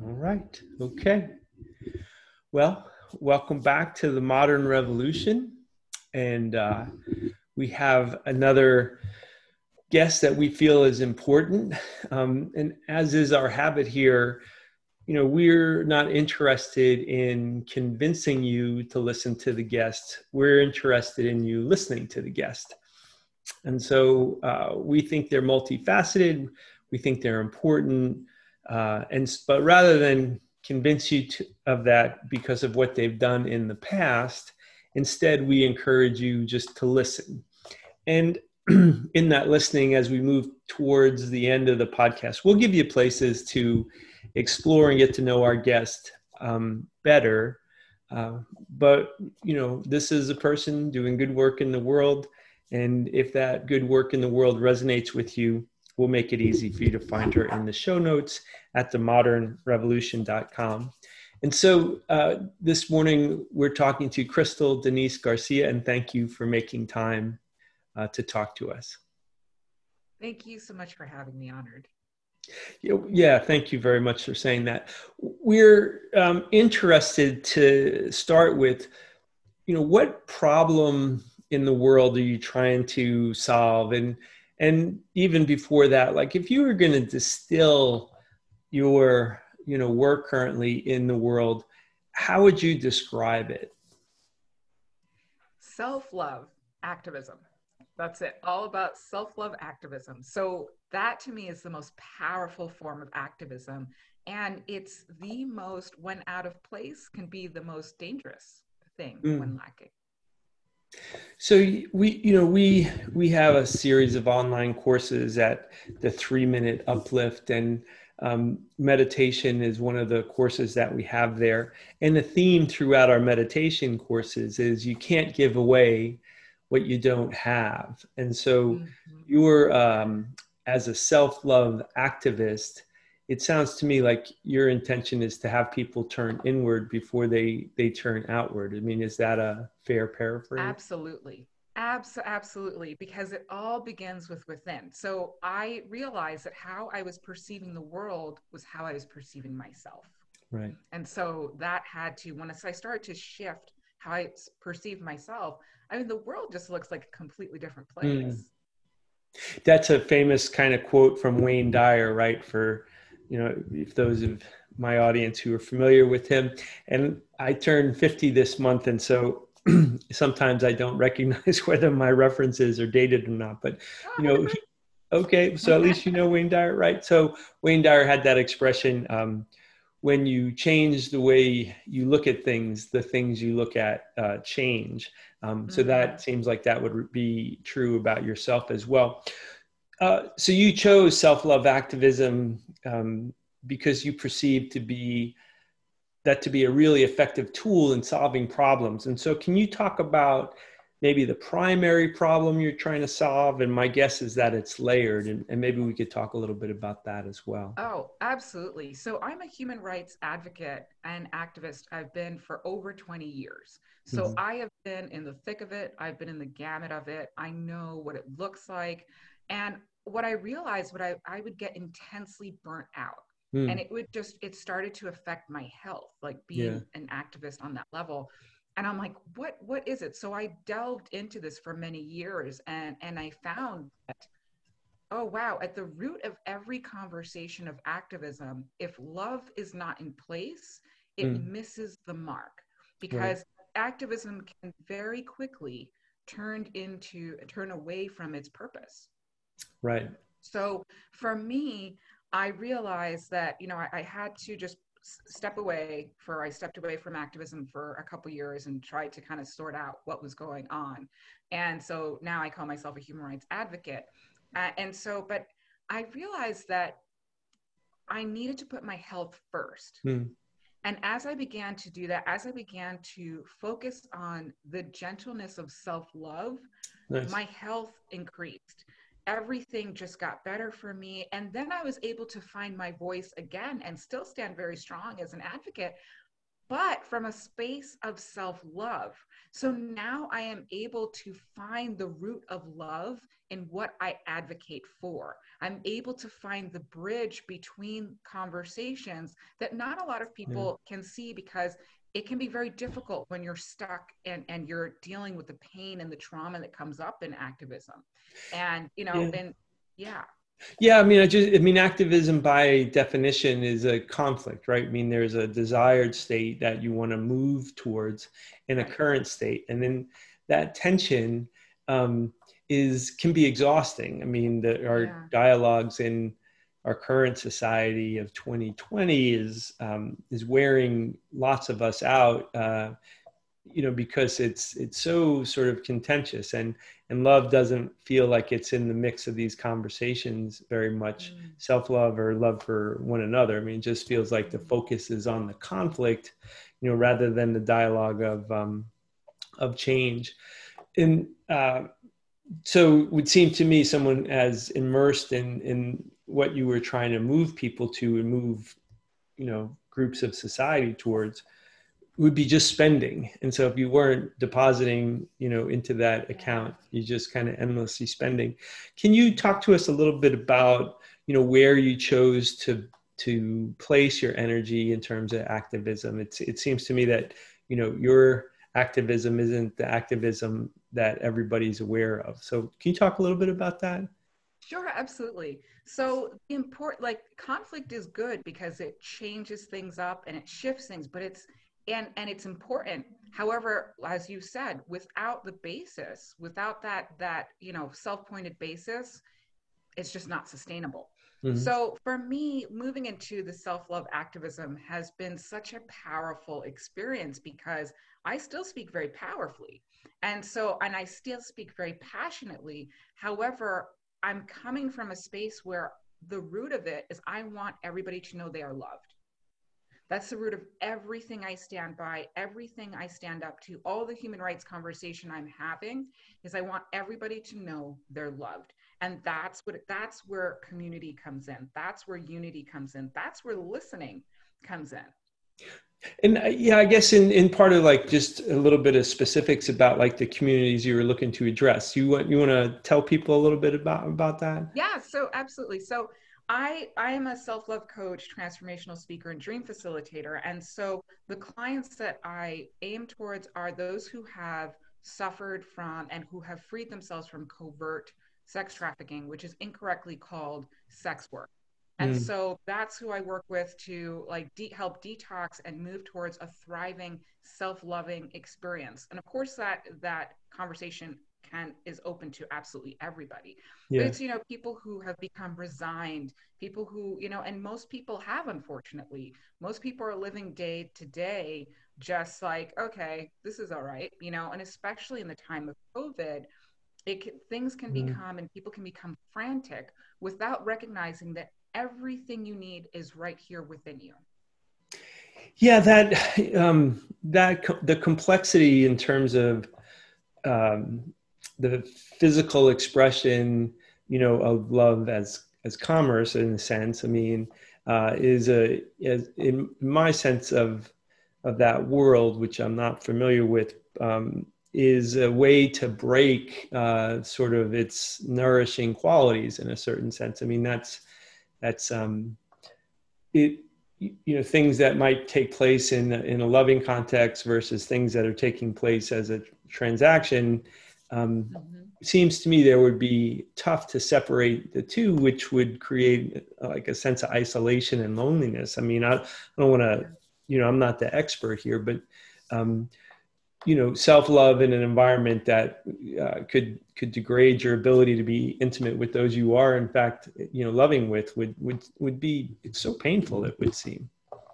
All right. Okay. Well, welcome back to the Modern Revolution. And uh, we have another guest that we feel is important. Um, and as is our habit here, you know, we're not interested in convincing you to listen to the guest. We're interested in you listening to the guest. And so uh, we think they're multifaceted. We think they're important. Uh, and but rather than convince you to, of that because of what they've done in the past, instead we encourage you just to listen. And in that listening, as we move towards the end of the podcast, we'll give you places to explore and get to know our guest um, better. Uh, but you know, this is a person doing good work in the world, and if that good work in the world resonates with you, we'll make it easy for you to find her in the show notes at themodernrevolution.com. And so uh, this morning we're talking to Kristal Denise Garcia, and thank you for making time uh, to talk to us. Thank you so much for having me. Honored. Yeah, thank you very much for saying that. We're um, interested to start with, you know, what problem in the world are you trying to solve, and and even before that, like if you were going to distill your you know work currently in the world, how would you describe it? Self love activism. That's it. All about self love activism. So, that to me is the most powerful form of activism. And it's the most, when out of place, can be the most dangerous thing mm. when lacking. So we, you know, we we have a series of online courses at the three minute uplift, and um, meditation is one of the courses that we have there. And the theme throughout our meditation courses is you can't give away what you don't have. And so mm-hmm. you're, um, as a self love activist, it sounds to me like your intention is to have people turn inward before they they turn outward. I mean, is that a fair paraphrase? Absolutely. Abs- absolutely, because it all begins with within. So I realized that how I was perceiving the world was how I was perceiving myself. Right. And so that had to, when I started to shift how I perceive myself, I mean, the world just looks like a completely different place. Mm. That's a famous kind of quote from Wayne Dyer, right? For, you know, if those of my audience who are familiar with him. And I turned 50 this month. And so sometimes I don't recognize whether my references are dated or not. But, you know, okay, so at least you know Wayne Dyer, right? So Wayne Dyer had that expression um, when you change the way you look at things, the things you look at uh, change. Um, mm-hmm. So that seems like that would be true about yourself as well. Uh, so you chose self-love activism um, because you perceive to be that to be a really effective tool in solving problems. And so, can you talk about maybe the primary problem you're trying to solve? And my guess is that it's layered and, and, maybe we could talk a little bit about that as well. Oh absolutely. So i'm a human rights advocate and activist. I've been for over 20 years. So mm-hmm. i have been in the thick of it. I've been in the gamut of it. I know what it looks like and what i realized what i, I would get intensely burnt out mm. and it would just it started to affect my health like being yeah. an activist on that level and i'm like what what is it so i delved into this for many years and and i found that oh wow at the root of every conversation of activism if love is not in place it mm. misses the mark because right. activism can very quickly turn into turn away from its purpose right. So for me i realized that you know I, I had to just step away for i stepped away from activism for a couple years and tried to kind of sort out what was going on. And so now i call myself a human rights advocate. Uh, and so but i realized that i needed to put my health first. Hmm. and as i began to do that as i began to focus on the gentleness of self-love nice. my health increased everything just got better for me. And then I was able to find my voice again and still stand very strong as an advocate. but from a space of self love. So now I am able to find the root of love in what I advocate for. I'm able to find the bridge between conversations that not a lot of people yeah. can see because it can be very difficult when you're stuck and, and you're dealing with the pain and the trauma that comes up in activism. And, you know, yeah. and yeah. Yeah, I mean, I just, I mean, activism by definition is a conflict, right? I mean, there's a desired state that you want to move towards in a current state, and then that tension um, is can be exhausting. I mean, the, our yeah. dialogues in our current society of 2020 is um, is wearing lots of us out. Uh, you know because it's it's so sort of contentious and and love doesn't feel like it's in the mix of these conversations very much mm. self-love or love for one another i mean it just feels like the focus is on the conflict you know rather than the dialogue of um of change and uh so it would seem to me someone as immersed in in what you were trying to move people to and move you know groups of society towards would be just spending. And so if you weren't depositing you know into that account you just kind of endlessly spending. Can you talk to us a little bit about you know where you chose to to place your energy in terms of activism? It's it seems to me that you know your activism isn't the activism that everybody's aware of. So can you talk a little bit about that Sure, absolutely. So the important like conflict is good because it changes things up and it shifts things, but it's and and it's important however as you said without the basis without that that you know self-pointed basis it's just not sustainable mm-hmm. so for me moving into the self-love activism has been such a powerful experience because i still speak very powerfully and so and i still speak very passionately however i'm coming from a space where the root of it is i want everybody to know they are loved that's the root of everything I stand by, everything I stand up to, all the human rights conversation I'm having is I want everybody to know they're loved. And that's what that's where community comes in. That's where unity comes in. That's where listening comes in. And uh, yeah, I guess in, in part of like just a little bit of specifics about like the communities you were looking to address. You want you want to tell people a little bit about about that? Yeah, so absolutely. So I, I am a self love coach, transformational speaker, and dream facilitator. And so the clients that I aim towards are those who have suffered from and who have freed themselves from covert sex trafficking, which is incorrectly called sex work. And mm. so that's who I work with to like de- help detox and move towards a thriving, self-loving experience. And of course, that that conversation can is open to absolutely everybody yeah. but it's you know people who have become resigned people who you know and most people have unfortunately most people are living day to day just like okay this is all right you know and especially in the time of covid it can, things can mm-hmm. become and people can become frantic without recognizing that everything you need is right here within you yeah that um that the complexity in terms of um, the physical expression, you know, of love as as commerce in a sense. I mean, uh, is a is, in my sense of of that world, which I'm not familiar with, um, is a way to break uh, sort of its nourishing qualities in a certain sense. I mean, that's that's um, it. You know, things that might take place in in a loving context versus things that are taking place as a transaction um, mm-hmm. seems to me there would be tough to separate the two, which would create uh, like a sense of isolation and loneliness. I mean, I, I don't want to, you know, I'm not the expert here, but um, you know, self-love in an environment that uh, could could degrade your ability to be intimate with those you are, in fact, you know, loving with would would would be it's so painful. It would seem.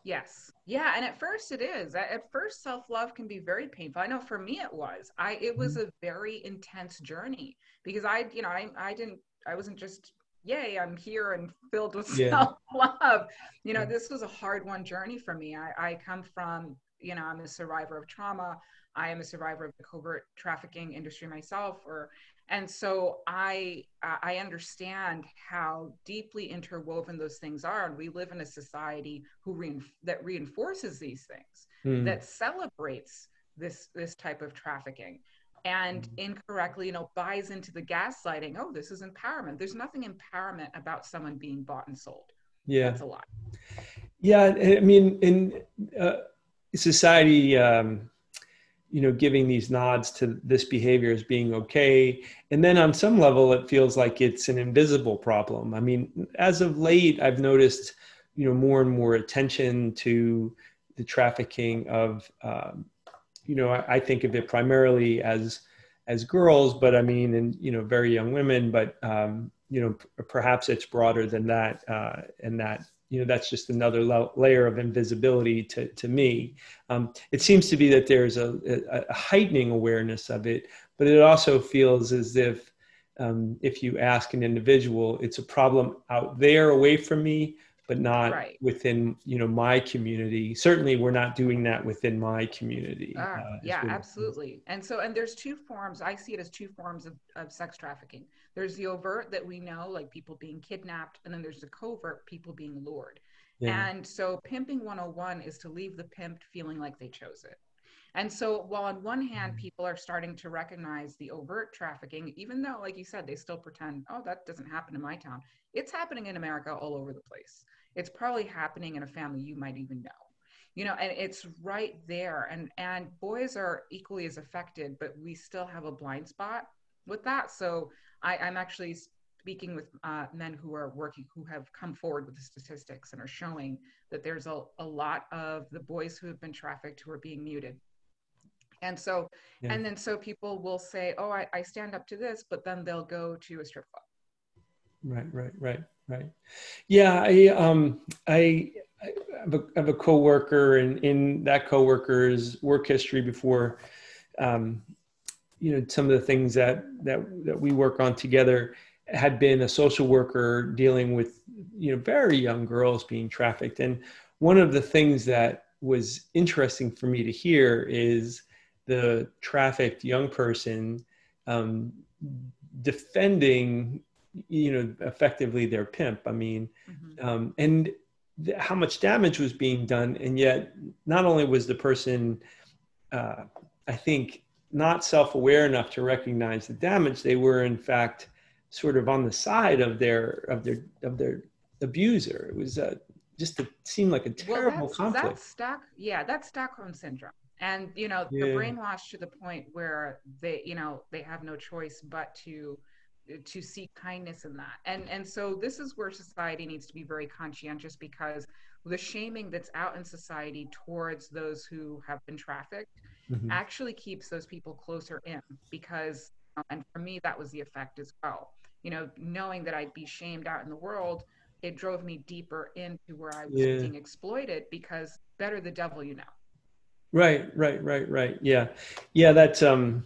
Yes, yeah, and at first it is. At first, self love can be very painful. I know for me it was. I it was mm-hmm. a very intense journey because I, you know, I I didn't I wasn't just yay I'm here and filled with yeah. self love. You know, this was a hard one journey for me. I I come from you know I'm a survivor of trauma. I am a survivor of the covert trafficking industry myself, or and so i i understand how deeply interwoven those things are and we live in a society who reinf- that reinforces these things mm. that celebrates this this type of trafficking and mm. incorrectly you know buys into the gaslighting oh this is empowerment there's nothing empowerment about someone being bought and sold yeah that's a lot yeah i mean in uh, society um you know giving these nods to this behavior as being okay. And then on some level it feels like it's an invisible problem. I mean as of late i've noticed you know more and more attention to the trafficking of um, you know I, I, think of it primarily as as girls but i mean and you know very young women but um, you know perhaps it's broader than that uh, and that you know that's just another layer of invisibility to, to me. Um, it seems to be that there's a, a, a, heightening awareness of it but it also feels as if um, if you ask an individual it's a problem out there away from me but not right. within you know my community. Certainly we're not doing that within my community uh, uh, yeah absolutely. And so and there's two forms i see it as two forms of, of sex trafficking. There's the overt that we know like people being kidnapped and then there's the covert people being lured. Yeah. and so pimping 101 is to leave the pimp feeling like they chose it and so while on one hand mm-hmm. people are starting to recognize the overt trafficking even though like you said they still pretend oh that doesn't happen in my town it's happening in america all over the place. It's probably happening in a family you might even know. You know and it's right there and and boys are equally as affected but we still have a blind spot with that. So I, i'm actually speaking with uh, men who are working who have come forward with the statistics and are showing that there's a, a lot of the boys who have been trafficked who are being muted and so yeah. and then so people will say oh I, I stand up to this but then they'll go to a strip club. Right right right right. Yeah i um i I have a, I have a coworker and in that coworker's work history before um, you know some of the things that that that we work on together had been a social worker dealing with you know very young girls being trafficked. And one of the things that was interesting for me to hear is the trafficked young person um, defending you know effectively their pimp. I mean mm-hmm. um, and th- how much damage was being done. And yet not only was the person uh, i think not self-aware enough to recognize the damage they were in fact sort of on the side of their of their of their abuser. It was uh, just a, seemed like a terrible well, that's, conflict. That's Stock, yeah that's stockholm syndrome and you know yeah. they're brainwashed to the point where they you know they have no choice but to to seek kindness in that and and so this is where society needs to be very conscientious because the shaming that's out in society towards those who have been trafficked mm-hmm. actually keeps those people closer in because and for me that was the effect as well you know knowing that i'd be shamed out in the world it drove me deeper into where i was yeah. being exploited because better the devil you know right right right right. Yeah. Yeah that's um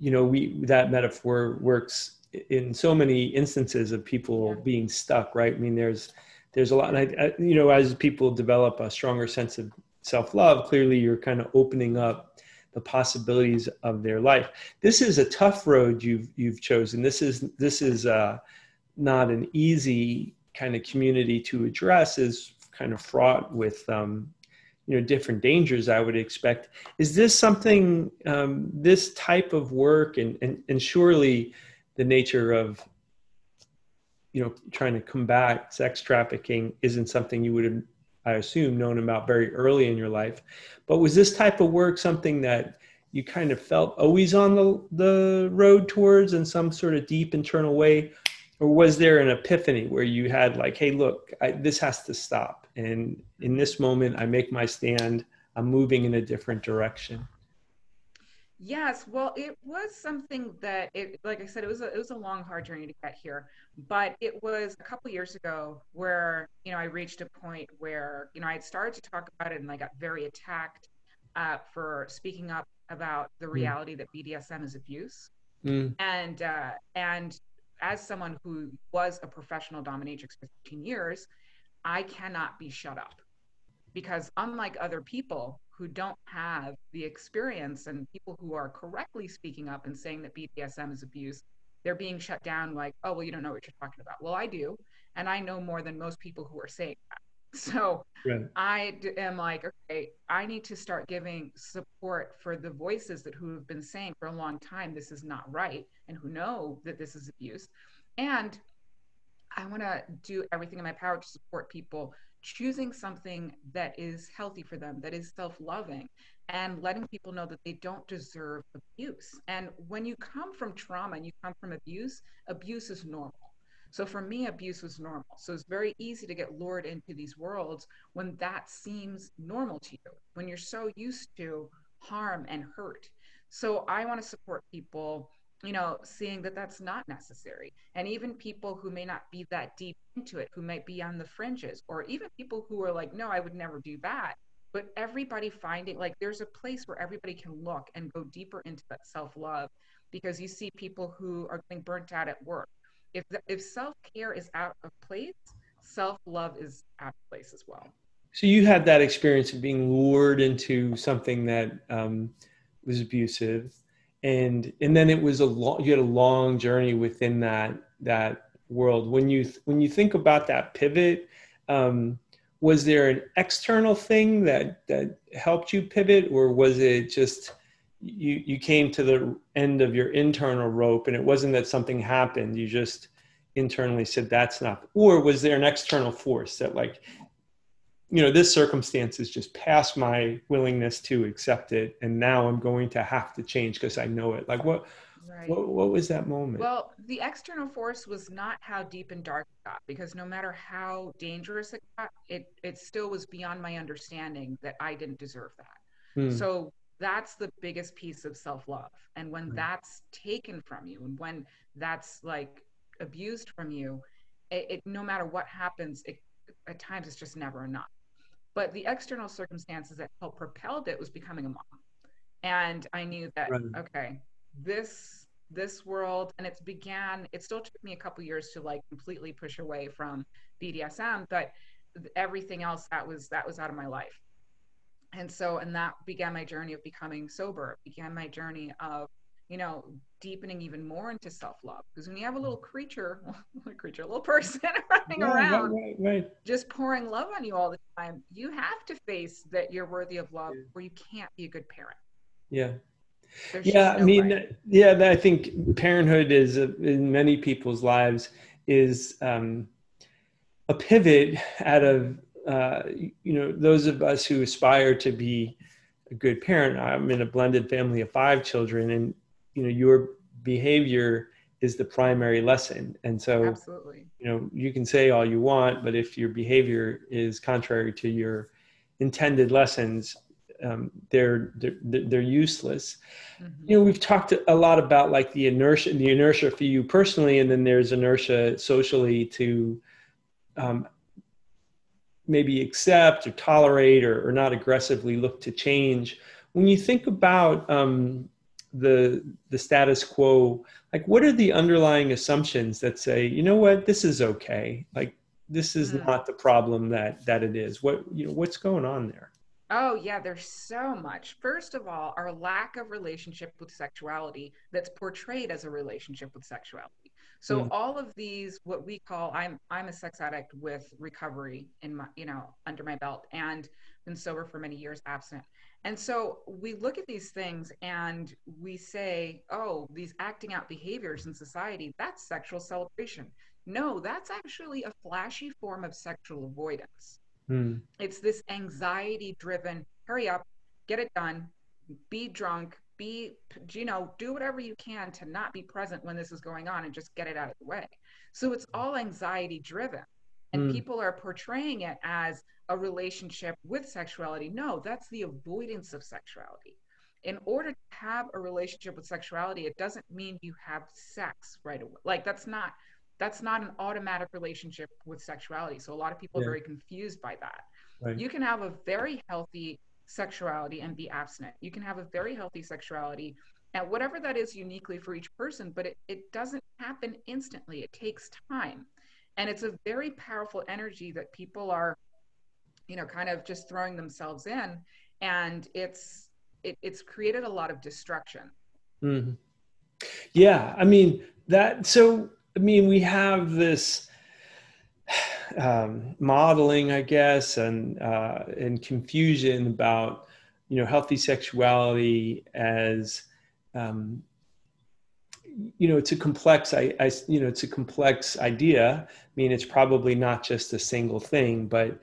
you know we that metaphor works in so many instances of people yeah. being stuck right? I mean there's there's a lot and I, I, you know as people develop a stronger sense of self-love clearly you're kind of opening up the possibilities of their life. This is a tough road you've you've chosen. This is this is uh, not an easy kind of community to address. Is kind of fraught with um, you know different dangers i would expect. Is this something um, this type of work and, and and surely the nature of you know trying to combat sex trafficking isn't something you would have i assume known about very early in your life. But was this type of work something that you kind of felt always on the, the road towards in some sort of deep internal way? Or was there an epiphany where you had like hey look I, this has to stop and in this moment i make my stand i'm moving in a different direction Yes, well, it was something that it, like I said, it was a, it was a long, hard journey to get here. But it was a couple years ago where you know I reached a point where you know I had started to talk about it and I got very attacked uh, for speaking up about the hmm. reality mm. that BDSM is abuse. Mm. And uh, and as someone who was a professional dominatrix for 15 years, I cannot be shut up because unlike other people who don't have the experience and people who are correctly speaking up and saying that BDSM is abuse, they're being shut down like, oh, well, you don't know what you're talking about. Well, I do. And I know more than most people who are saying that. So right. I am like, okay, I need to start giving support for the voices that who have been saying for a long time this is not right and who know that this is abuse. And I want to do everything in my power to support people choosing something that is healthy for them, that is self loving, and letting people know that they don't deserve abuse. And when you come from trauma and you come from abuse, abuse is normal. So for me, abuse was normal. So it's very easy to get lured into these worlds when that seems normal to you, when you're so used to harm and hurt. So I want to support people you know, seeing that that's not necessary. And even people who may not be that deep into it, who might be on the fringes, or even people who are like, no, I would never do that. But everybody finding like there's a place where everybody can look and go deeper into that self love because you see people who are getting burnt out at work. If, the, if self care is out of place, self love is out of place as well. So you had that experience of being lured into something that um, was abusive and and then it was a long you had a long journey within that that world. When you when you think about that pivot um, was there an external thing that that helped you pivot? Or was it just you you came to the end of your internal rope and it wasn't that something happened? You just internally said that's not or was there an external force that like you know this circumstance is just past my willingness to accept it and now i'm going to have to change because i know it like what right. what, what was that moment well the external force was not how deep and dark it got because no matter how dangerous it got it it still was beyond my understanding that i didn't deserve that hmm. so that's the biggest piece of self-love and when hmm. that's taken from you and when that's like abused from you it, it no matter what happens it at times it's just never enough but the external circumstances that helped propelled it was becoming a mom. And I knew that, right. okay, this this world and it began it still took me a couple years to like completely push away from bdsm but everything else that was that was out of my life and so and that began my journey of becoming sober began my journey of you know, deepening even more into self love. Because when you have a little creature, a creature, a little person running yeah, around, right, right, just pouring love on you all the time, you have to face that you're worthy of love, yeah. or you can't be a good parent. Yeah. There's yeah, no I mean, way. yeah, I think parenthood is in many people's lives is um, a pivot out of uh, you know those of us who aspire to be a good parent. I'm in a blended family of five children, and you know your behavior is the primary lesson and so Absolutely. you know you can say all you want but if your behavior is contrary to your intended lessons um, they're, they're they're useless mm-hmm. you know we've talked a lot about like the inertia the inertia for you personally and then there's inertia socially to um, maybe accept or tolerate or, or, not aggressively look to change when you think about um, the the status quo like what are the underlying assumptions that say you know what? This is okay. Like this is mm. not the problem that that it is. What you know what's going on there? Oh yeah there's so much. First of all our lack of relationship with sexuality that's portrayed as a relationship with sexuality. So mm. all of these what we call i'm i'm a sex addict with recovery in my you know under my belt and been sober for many years abstinent and so we look at these things and we say, oh, these acting out behaviors in society, that's sexual celebration. No, that's actually a flashy form of sexual avoidance. Hmm. It's this anxiety driven, hurry up, get it done, be drunk, be, you know, do whatever you can to not be present when this is going on and just get it out of the way. So it's all anxiety driven. And mm. people are portraying it as a relationship with sexuality. No, that's the avoidance of sexuality. In order to have a relationship with sexuality, it doesn't mean you have sex right away. Like that's not that's not an automatic relationship with sexuality. So a lot of people yeah. are very confused by that. Right. You can have a very healthy sexuality and be abstinent. You can have a very healthy sexuality and whatever that is uniquely for each person, but it, it doesn't happen instantly. It takes time. And it's a very powerful energy that people are you know kind of just throwing themselves in and it's it, it's created a lot of destruction mm-hmm. Yeah, I mean that. So I mean, we have this um, modeling, I guess, and uh, and confusion about you know healthy sexuality as um, you know it's a complex I, I you know it's a complex idea. I mean it's probably not just a single thing but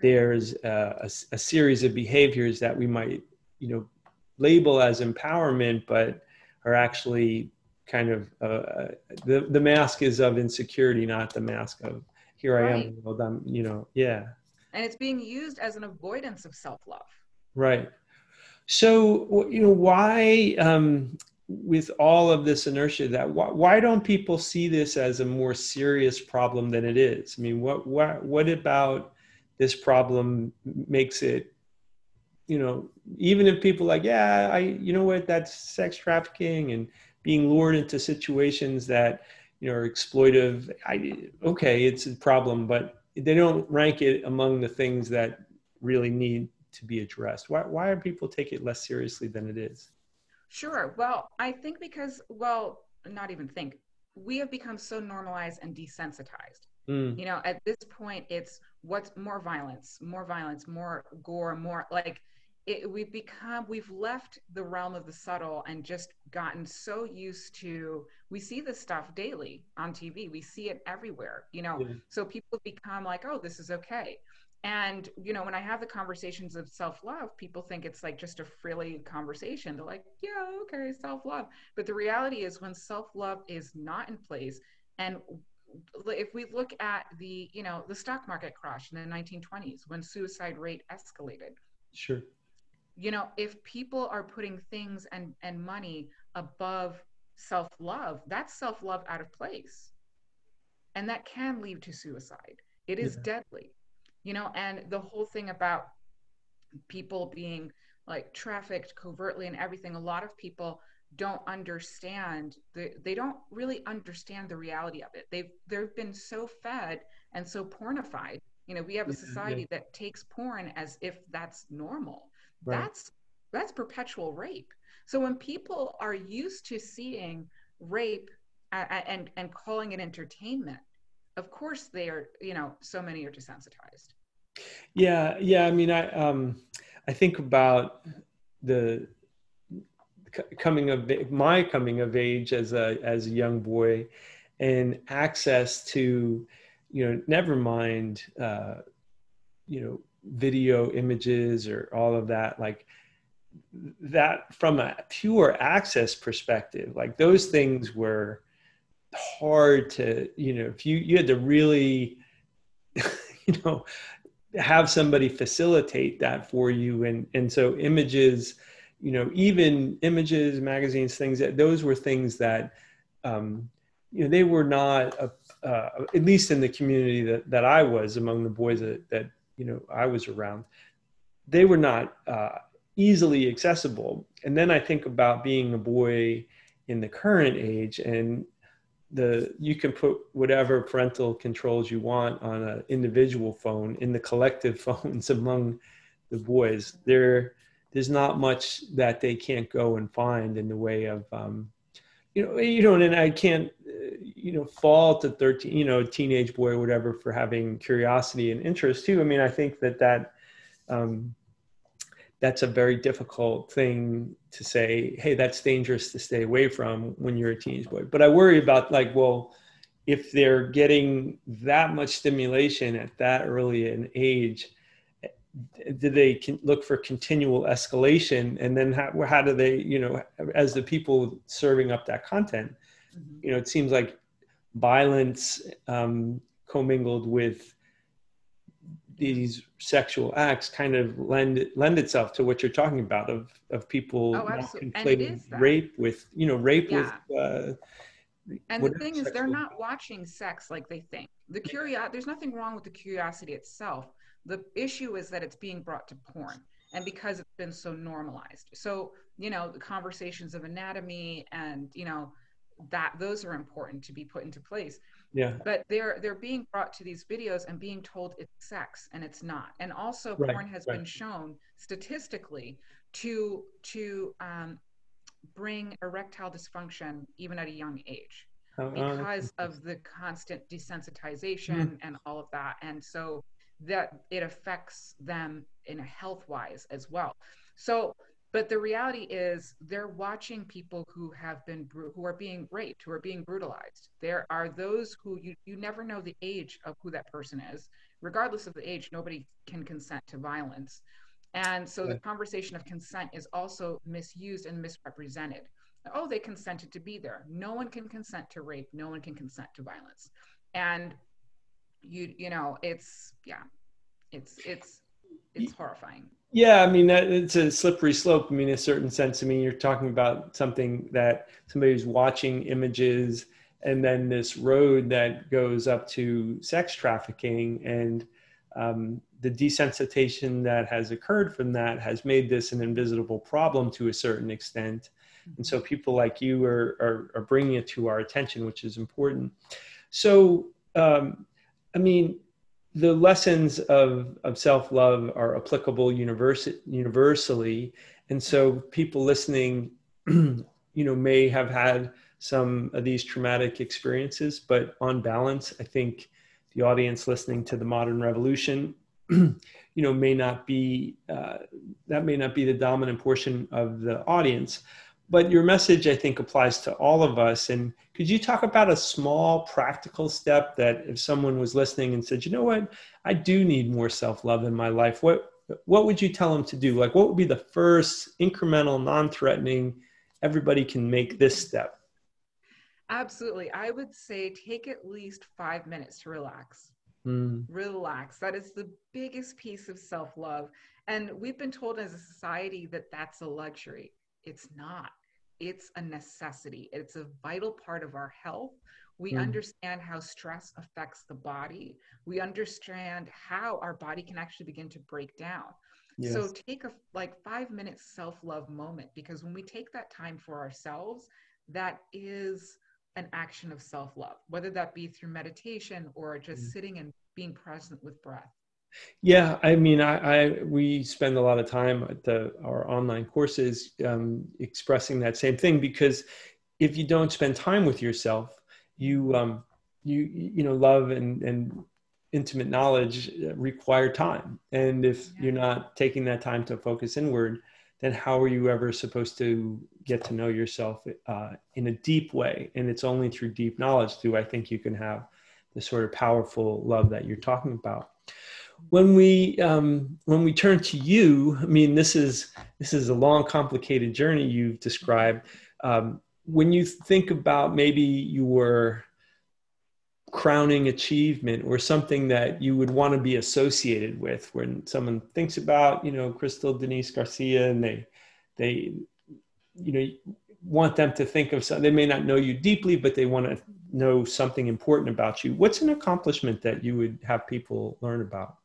there's a, a, a, series of behaviors that we might you know label as empowerment but are actually kind of uh, the the mask is of insecurity not the mask of here right. i am well, I'm, you know yeah. And it's being used as an avoidance of self-love. Right. So you know why um, with all of this inertia that why, why, don't people see this as a more serious problem than it is? I mean what what what about this problem makes it you know even if people like yeah i you know what? That's sex trafficking and being lured into situations that you know are exploitive. I okay it's a problem but they don't rank it among the things that really need to be addressed. Why, why are people take it less seriously than it is Sure. Well, I think because, well, not even think, we have become so normalized and desensitized. Mm. You know, at this point, it's what's more violence, more violence, more gore, more like it, we've become, we've left the realm of the subtle and just gotten so used to, we see this stuff daily on TV. We see it everywhere, you know, yeah. so people become like, oh, this is okay and you know when i have the conversations of self-love people think it's like just a frilly conversation. They're like yeah okay self-love. But the reality is when self-love is not in place and if we look at the you know the stock market crash in the 1920s when suicide rate escalated. Sure. You know if people are putting things and and money above self-love that's self-love out of place. And that can lead to suicide. It is yeah. deadly you know and the whole thing about people being like trafficked covertly and everything a lot of people don't understand the, they don't really understand the reality of it they've they've been so fed and so pornified you know we have a mm-hmm, society yeah. that takes porn as if that's normal right. that's that's perpetual rape so when people are used to seeing rape and and, and calling it entertainment of course they are you know so many are desensitized. Yeah yeah i mean i um i think about the coming of my coming of age as a as a young boy and access to you know never mind uh you know video images or all of that like that from a pure access perspective like those things were hard to you know if you you had to really you know have somebody facilitate that for you. And and so images you know even images magazines things that those were things that um, you know they were not a, uh, at least in the community that, that i was among the boys that, that you know i was around they were not uh, easily accessible. And then i think about being a boy in the current age and the you can put whatever parental controls you want on an individual phone in the collective phones among the boys. There there's not much that they can't go and find in the way of um, you know you know and i can't you know fault a 13 you know teenage boy or whatever for having curiosity and interest too. I mean i think that that um, that's a very difficult thing to say hey that's dangerous to stay away from when you're a teenage boy but i worry about like well if they're getting that much stimulation at that early an age do they look for continual escalation and then how, how do they you know as the people serving up that content mm-hmm. you know it seems like violence um, commingled with these sexual acts kind of lend lend itself to what you're talking about of of people oh, conflating rape with you know rape yeah. with uh, and the thing is they're not watching sex like they think. The curiosity there's nothing wrong with the curiosity itself. The issue is that it's being brought to porn and because it's been so normalized. So you know the conversations of anatomy and you know that those are important to be put into place yeah but they're they're being brought to these videos and being told it's sex and it's not and also right, porn has right. been shown statistically to to um, bring erectile dysfunction even at a young age oh, because of the constant desensitization mm-hmm. and all of that. And so that it affects them in a health wise as well. So, but the reality is they're watching people who have been who are being raped, who are being brutalized. There are those who you you never know the age of who that person is. Regardless of the age, nobody can consent to violence. And so the conversation of consent is also misused and misrepresented. Oh, they consented to be there. No one can consent to rape. No one can consent to violence. And you you know, it's yeah, it's it's it's horrifying. Yeah, I mean that it's a slippery slope. I mean, in a certain sense. I mean, you're talking about something that somebody who's watching images, and then this road that goes up to sex trafficking, and um, the desensitization that has occurred from that has made this an invisible problem to a certain extent. And so people like you are, are, are bringing it to our attention, which is important. So, um, I mean, the lessons of, of self-love are applicable universe, universally. And so people listening, you know, may have had some of these traumatic experiences, but on balance, I think the audience listening to the modern revolution you know may not be uh, that may not be the dominant portion of the audience but your message i think applies to all of us and could you talk about a small practical step that if someone was listening and said you know what i do need more self-love in my life what what would you tell them to do like what would be the first incremental non-threatening everybody can make this step absolutely i would say take at least five minutes to relax Mm. Relax. That is the biggest piece of self love. And we've been told as a society that that's a luxury. It's not, it's a necessity. It's a vital part of our health. We mm. understand how stress affects the body. We understand how our body can actually begin to break down. Yes. So take a like 5 minute self-love moment because when we take that time for ourselves, that is an action of self love, whether that be through meditation or just mm. sitting and being present with breath. Yeah, I mean, I, I we spend a lot of time at the, our online courses um, expressing that same thing because if you don't spend time with yourself, you um, you you know love and and intimate knowledge require time, and if yeah. you're not taking that time to focus inward, then how are you ever supposed to get to know yourself uh, in a deep way? And it's only through deep knowledge do I think you can have the sort of powerful love that you're talking about. When we um, when we turn to you, I mean, this is this is a long, complicated journey you've described. Um, when you think about maybe your crowning achievement or something that you would want to be associated with when someone thinks about you know Kristal Denise Garcia and they they you know want them to think of something they may not know you deeply but they want to know something important about you what's an accomplishment that you would have people learn about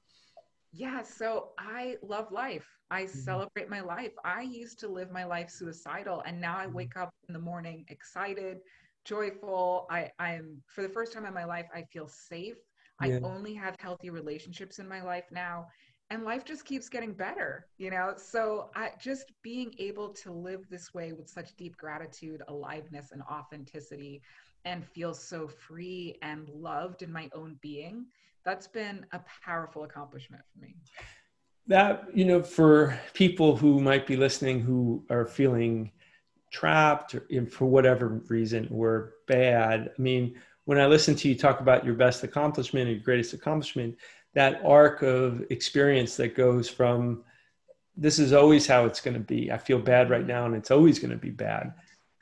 yeah so i love life i mm-hmm. celebrate my life i used to live my life suicidal and now i mm-hmm. wake up in the morning excited joyful. I, I'm for the first time in my life, I feel safe. Yeah. I only have healthy relationships in my life now. And life just keeps getting better, you know? So I just being able to live this way with such deep gratitude, aliveness, and authenticity and feel so free and loved in my own being, that's been a powerful accomplishment for me that you know for people who might be listening who are feeling trapped or for whatever reason or bad. I mean, when I listen to you talk about your best accomplishment or your greatest accomplishment, that arc of experience that goes from this is always how it's going to be. I feel bad right now and it's always going to be bad.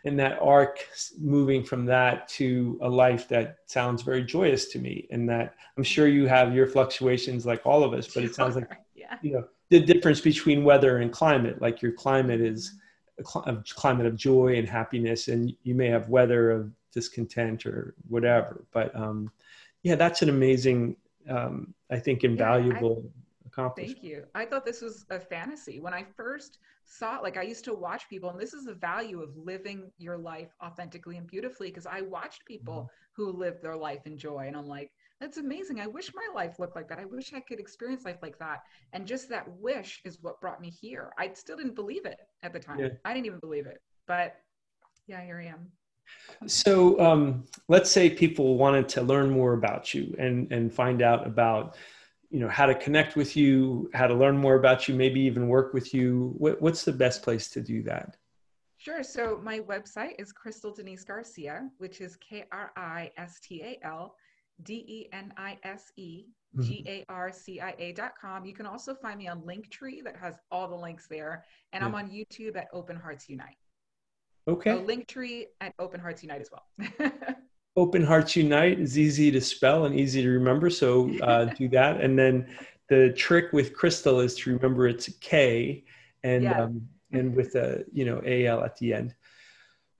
And that arc moving from that to a life that sounds very joyous to me. And that I'm sure you have your fluctuations like all of us, but it sounds like, yeah. you know, the difference between weather and climate, like your climate is a climate of joy and happiness, and you may have weather of discontent or whatever. But um, yeah, that's an amazing, um, I think, invaluable yeah, I, accomplishment. Thank you. I thought this was a fantasy when I first saw. Like I used to watch people, and this is the value of living your life authentically and beautifully. Because I watched people mm-hmm. who lived their life in joy, and I'm like, that's amazing. I wish my life looked like that. I wish I could experience life like that. And just that wish is what brought me here. I still didn't believe it at the time. Yeah. I didn't even believe it. But Yeah, here I am. So um, let's say people wanted to learn more about you and and find out about you know how to connect with you, how to learn more about you, maybe even work with you. What, what's the best place to do that? Sure. So my website is Kristal Denise Garcia, which is K R I S T A L D E N I S E mm-hmm. G A R C I A dot com. You can also find me on Linktree that has all the links there. And yeah. I'm on YouTube at Open Hearts Unite. Okay. So Linktree at Open Hearts Unite as well. Open Hearts Unite is easy to spell and easy to remember. So uh, do that. And then the trick with Kristal is to remember it's a K and, yeah. um, and with a, you know, AL at the end.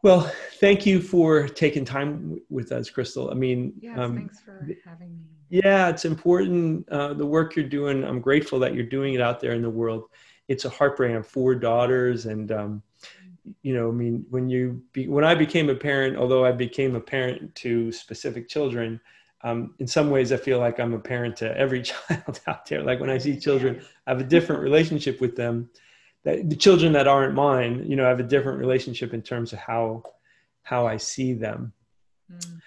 Well, thank you for taking time with us, Kristal. I mean, yes, um, thanks for having me. Yeah, it's important. Uh, the work you're doing, I'm grateful that you're doing it out there in the world. It's a heartbreak. I have four daughters, and um, you know, I mean, when you be, when I became a parent, although I became a parent to specific children, um, in some ways, I feel like I'm a parent to every child out there. Like when I see children, I have a different relationship with them that the children that aren't mine, you know, I have a different relationship in terms of how how I see them. Mm.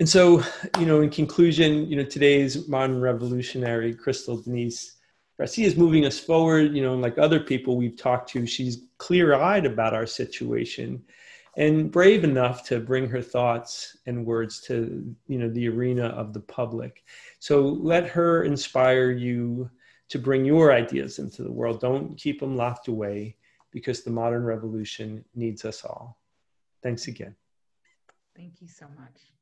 And so, you know, in conclusion, you know, today's modern revolutionary, Kristal Denise Garcia is moving us forward. You know, like other people we've talked to, she's clear-eyed about our situation and brave enough to bring her thoughts and words to you know the arena of the public so let her inspire you to bring your ideas into the world. Don't keep them locked away because the modern revolution needs us all. Thanks again. Thank you so much.